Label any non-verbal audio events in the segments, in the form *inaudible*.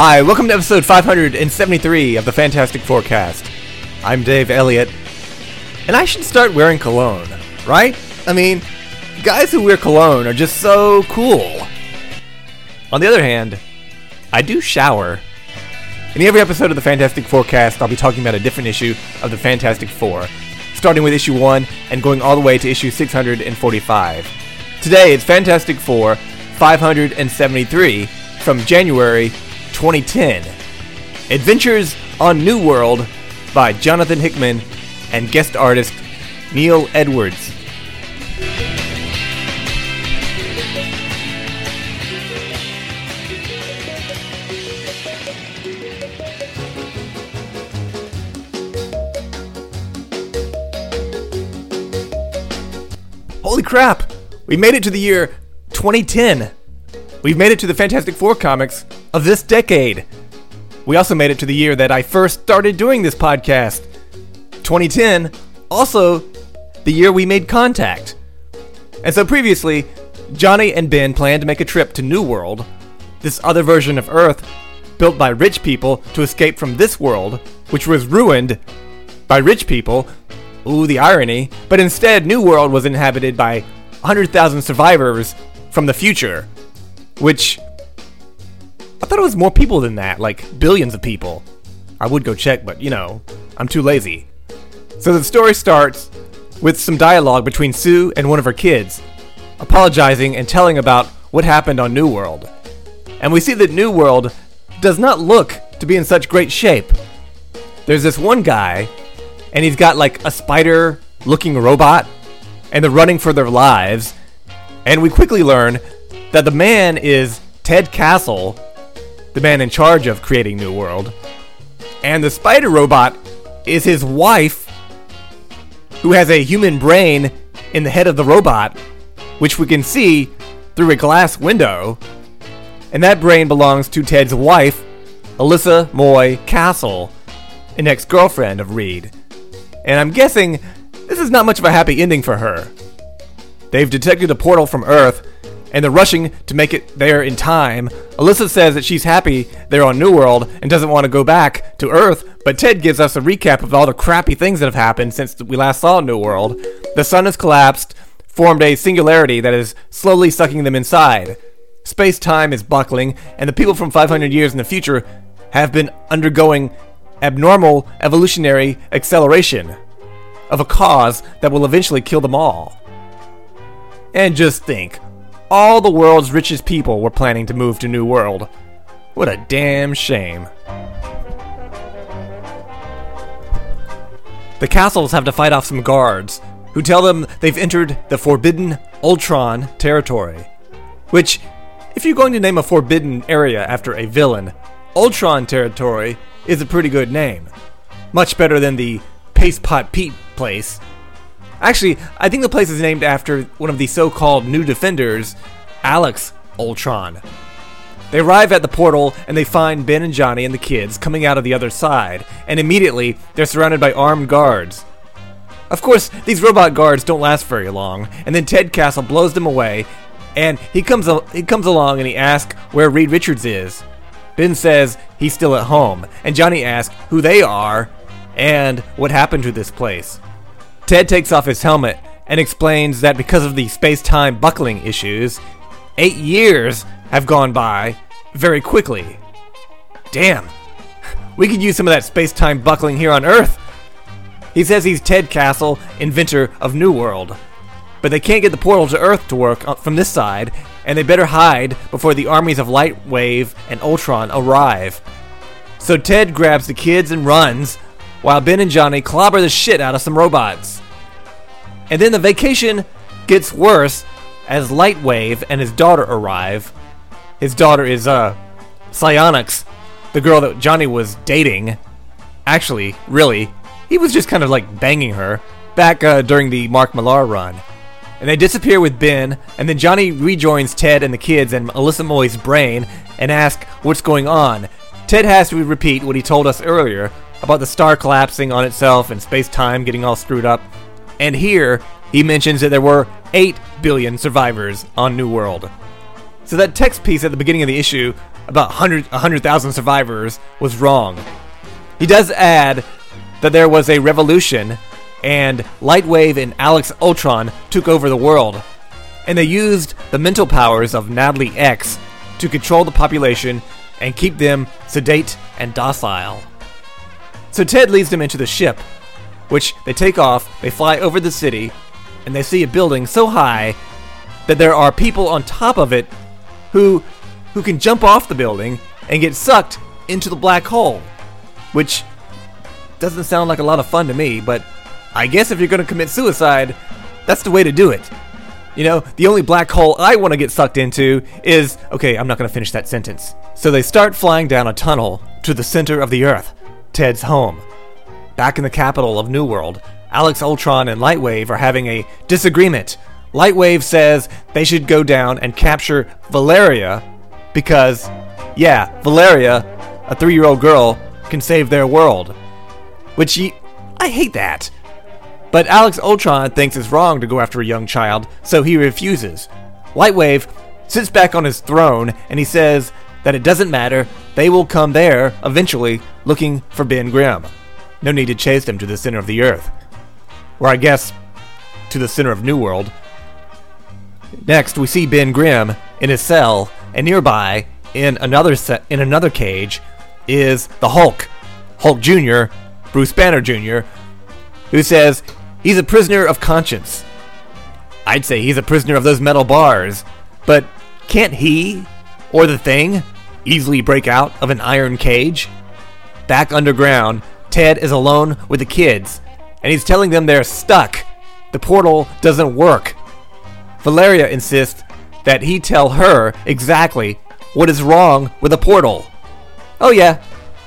Hi, welcome to episode 573 of the Fantastic Forecast. I'm Dave Elliott, and I should start wearing cologne, right? I mean, guys who wear cologne are just so cool. On the other hand, I do shower. In every episode of the Fantastic Forecast, I'll be talking about a different issue of the Fantastic Four, starting with issue 1 and going all the way to issue 645. Today, it's Fantastic Four 573 from January 2010. Adventures on New World by Jonathan Hickman and guest artist Neil Edwards. Holy crap! We made it to the year 2010. We've made it to the Fantastic Four comics of this decade. We also made it to the year that I first started doing this podcast. 2010, also the year we made contact. And so previously, Johnny and Ben planned to make a trip to New World, this other version of Earth built by rich people to escape from this world, which was ruined by rich people. Ooh, the irony. But instead, New World was inhabited by 100,000 survivors from the future, which I thought it was more people than that, like billions of people. I would go check, but you know, I'm too lazy. So the story starts with some dialogue between Sue and one of her kids, apologizing and telling about what happened on New World. And we see that New World does not look to be in such great shape. There's this one guy, and he's got like a spider looking robot, and they're running for their lives. And we quickly learn that the man is Ted Castle, the man in charge of creating New World. And the spider robot is his wife, who has a human brain in the head of the robot, which we can see through a glass window. And that brain belongs to Ted's wife, Alyssa Moy Castle, an ex girlfriend of Reed. And I'm guessing this is not much of a happy ending for her. They've detected a portal from Earth, and they're rushing to make it there in time. Alyssa says that she's happy they're on New World and doesn't want to go back to Earth, but Ted gives us a recap of all the crappy things that have happened since we last saw New World. The sun has collapsed, formed a singularity that is slowly sucking them inside. Space time is buckling, and the people from 500 years in the future have been undergoing abnormal evolutionary acceleration of a cause that will eventually kill them all. And just think all the world's richest people were planning to move to New World. What a damn shame. The castles have to fight off some guards who tell them they've entered the forbidden Ultron territory. Which, if you're going to name a forbidden area after a villain, Ultron territory is a pretty good name. Much better than the Paste Pot Pete place. Actually, I think the place is named after one of the so called new defenders, Alex Ultron. They arrive at the portal and they find Ben and Johnny and the kids coming out of the other side, and immediately they're surrounded by armed guards. Of course, these robot guards don't last very long, and then Ted Castle blows them away, and he comes he comes along and he asks where Reed Richards is. Ben says he's still at home, and Johnny asks who they are and what happened to this place. Ted takes off his helmet and explains that because of the space time buckling issues, eight years have gone by very quickly. Damn, we could use some of that space time buckling here on Earth. He says he's Ted Castle, inventor of New World. But they can't get the portal to Earth to work uh, from this side, and they better hide before the armies of Lightwave and Ultron arrive. So Ted grabs the kids and runs, while Ben and Johnny clobber the shit out of some robots. And then the vacation gets worse as Lightwave and his daughter arrive. His daughter is, uh, Psionics, the girl that Johnny was dating. Actually, really, he was just kind of like banging her back uh, during the Mark Millar run. And they disappear with Ben, and then Johnny rejoins Ted and the kids and Alyssa Moy's brain and asks what's going on. Ted has to repeat what he told us earlier about the star collapsing on itself and space time getting all screwed up. And here, he mentions that there were 8 billion survivors on New World. So that text piece at the beginning of the issue about 100 100,000 survivors was wrong. He does add that there was a revolution and Lightwave and Alex Ultron took over the world. And they used the mental powers of Natalie X to control the population and keep them sedate and docile. So Ted leads them into the ship, which they take off, they fly over the city, and they see a building so high that there are people on top of it who who can jump off the building and get sucked into the black hole, which doesn't sound like a lot of fun to me, but I guess if you're going to commit suicide, that's the way to do it. You know, the only black hole I want to get sucked into is okay, I'm not going to finish that sentence. So they start flying down a tunnel to the center of the Earth, Ted's home. Back in the capital of New World, Alex Ultron and Lightwave are having a disagreement. Lightwave says they should go down and capture Valeria because, yeah, Valeria, a three year old girl, can save their world. Which he, I hate that. But Alex Ultron thinks it's wrong to go after a young child, so he refuses. Lightwave sits back on his throne and he says that it doesn't matter, they will come there eventually looking for Ben Grimm. No need to chase them to the center of the earth. Or I guess to the center of New World. Next, we see Ben Grimm in his cell, and nearby, in another set, in another cage, is the Hulk, Hulk Jr., Bruce Banner Jr., who says he's a prisoner of conscience. I'd say he's a prisoner of those metal bars, but can't he, or the thing, easily break out of an iron cage? Back underground, Ted is alone with the kids, and he's telling them they're stuck. The portal doesn't work. Valeria insists that he tell her exactly what is wrong with the portal. Oh, yeah,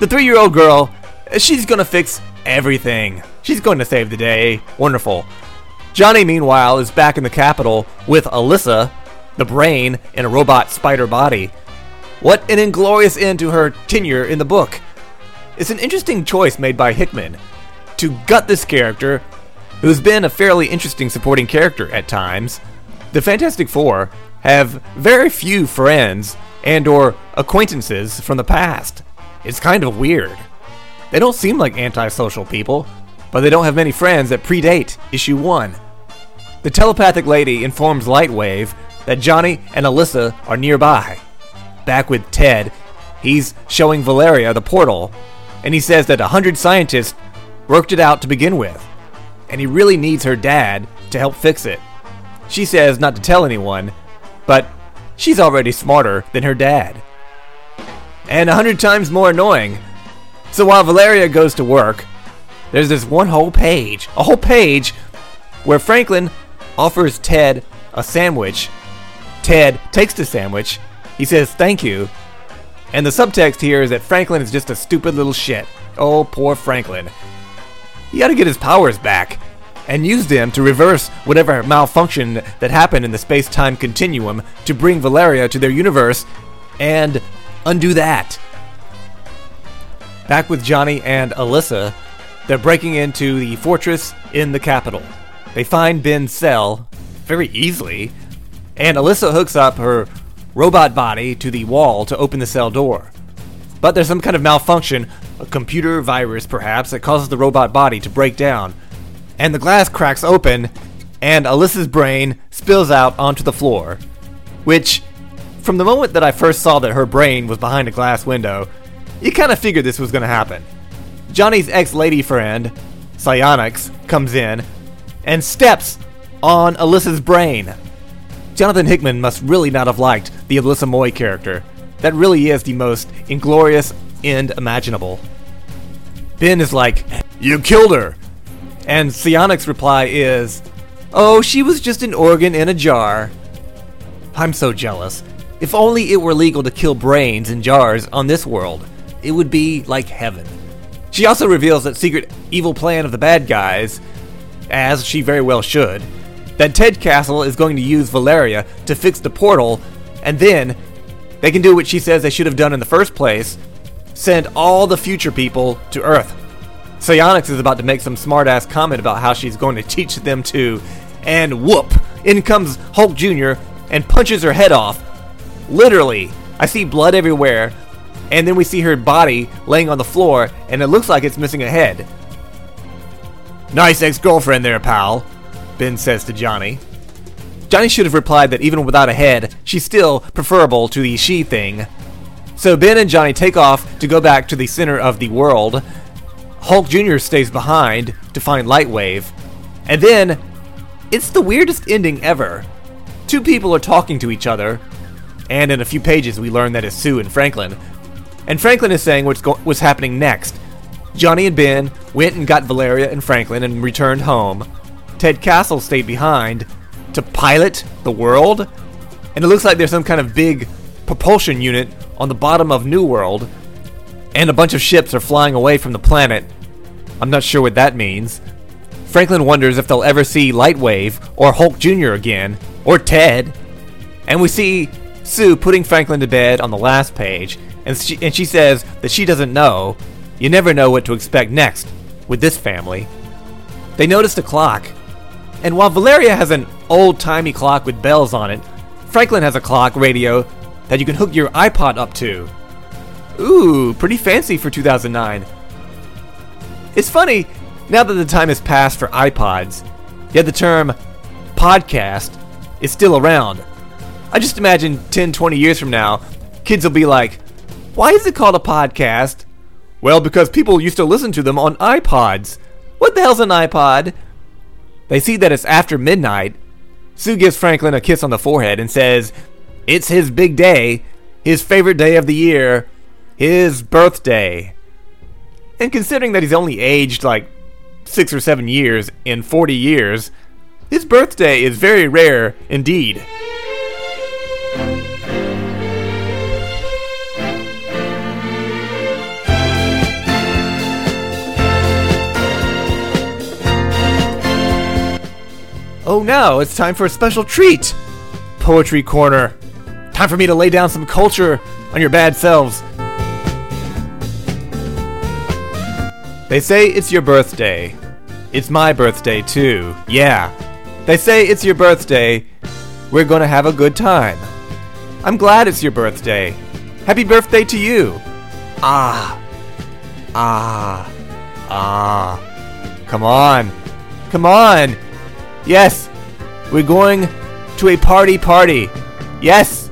the three year old girl, she's gonna fix everything. She's going to save the day. Wonderful. Johnny, meanwhile, is back in the capital with Alyssa, the brain, in a robot spider body. What an inglorious end to her tenure in the book. It's an interesting choice made by Hickman to gut this character, who's been a fairly interesting supporting character at times. The Fantastic Four have very few friends and or acquaintances from the past. It's kind of weird. They don't seem like antisocial people, but they don't have many friends that predate issue 1. The telepathic lady informs Lightwave that Johnny and Alyssa are nearby. Back with Ted, he's showing Valeria the portal, and he says that a hundred scientists worked it out to begin with, and he really needs her dad to help fix it. She says not to tell anyone, but she's already smarter than her dad. And a hundred times more annoying so while Valeria goes to work, there's this one whole page, a whole page, where Franklin offers Ted a sandwich. Ted takes the sandwich. He says thank you. And the subtext here is that Franklin is just a stupid little shit. Oh, poor Franklin. He ought to get his powers back and use them to reverse whatever malfunction that happened in the space time continuum to bring Valeria to their universe and undo that. Back with Johnny and Alyssa, they're breaking into the fortress in the capital. They find Ben's cell very easily, and Alyssa hooks up her robot body to the wall to open the cell door. But there's some kind of malfunction, a computer virus perhaps, that causes the robot body to break down. And the glass cracks open, and Alyssa's brain spills out onto the floor. Which, from the moment that I first saw that her brain was behind a glass window, you kind of figured this was going to happen. Johnny's ex lady friend, Psionics, comes in and steps on Alyssa's brain. Jonathan Hickman must really not have liked the Alyssa Moy character. That really is the most inglorious end imaginable. Ben is like, You killed her! And Psionic's reply is, Oh, she was just an organ in a jar. I'm so jealous. If only it were legal to kill brains in jars on this world it would be like heaven. She also reveals that secret evil plan of the bad guys, as she very well should, that Ted Castle is going to use Valeria to fix the portal, and then they can do what she says they should have done in the first place send all the future people to Earth. Psionics is about to make some smartass comment about how she's going to *laughs* teach them to, and whoop! In comes Hulk Jr. and punches her head off. Literally, I see blood everywhere, and then we see her body laying on the floor, and it looks like it's missing a head. Nice ex girlfriend there, pal, Ben says to Johnny. Johnny should have replied that even without a head, she's still preferable to the she thing. So Ben and Johnny take off to go back to the center of the world. Hulk Jr. stays behind to find Lightwave. And then, it's the weirdest ending ever. Two people are talking to each other, and in a few pages we learn that it's Sue and Franklin. And Franklin is saying what's, go- what's happening next. Johnny and Ben went and got Valeria and Franklin and returned home. Ted Castle stayed behind to pilot the world, and it looks like there's some kind of big propulsion unit on the bottom of New World, and a bunch of ships are flying away from the planet. I'm not sure what that means. Franklin wonders if they'll ever see Lightwave or Hulk Jr. again, or Ted. And we see Sue putting Franklin to bed on the last page, and she, and she says that she doesn't know. You never know what to expect next with this family. They notice a clock, and while Valeria has an old timey clock with bells on it, Franklin has a clock radio that you can hook your iPod up to. Ooh, pretty fancy for 2009. It's funny, now that the time has passed for iPods, yet the term podcast is still around. I just imagine 10, 20 years from now, kids will be like, why is it called a podcast? Well, because people used to listen to them on iPods. What the hell's an iPod? They see that it's after midnight. Sue gives Franklin a kiss on the forehead and says, It's his big day, his favorite day of the year, his birthday. And considering that he's only aged like six or seven years in 40 years, his birthday is very rare indeed. Oh no, it's time for a special treat! Poetry Corner. Time for me to lay down some culture on your bad selves. They say it's your birthday. It's my birthday too. Yeah. They say it's your birthday. We're gonna have a good time. I'm glad it's your birthday. Happy birthday to you. Ah. Ah. Ah. Come on. Come on. Yes, we're going to a party party. Yes,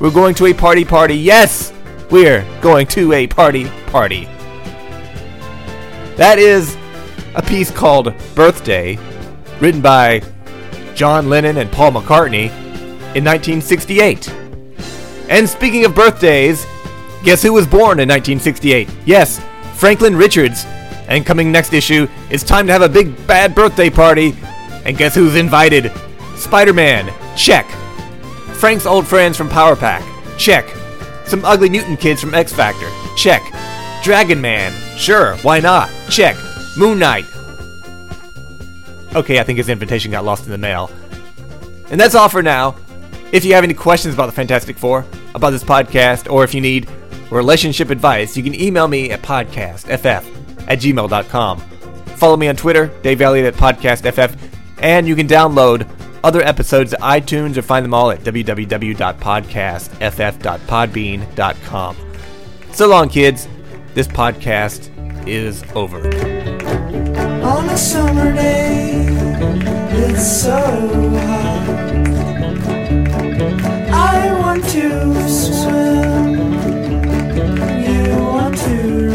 we're going to a party party. Yes, we're going to a party party. That is a piece called Birthday, written by John Lennon and Paul McCartney in 1968. And speaking of birthdays, guess who was born in 1968? Yes, Franklin Richards. And coming next issue, it's time to have a big bad birthday party and guess who's invited? Spider Man, check. Frank's old friends from Power Pack, check. Some ugly Newton kids from X Factor, check. Dragon Man, sure, why not? Check. Moon Knight. Okay, I think his invitation got lost in the mail. And that's all for now. If you have any questions about the Fantastic Four, about this podcast, or if you need relationship advice, you can email me at podcastff at gmail.com. Follow me on Twitter, Dave Elliott at podcastff, and you can download other episodes at iTunes or find them all at www.podcastff.podbean.com. So long, kids. This podcast is over. On a summer day, it's so hot. I want to swim. You want to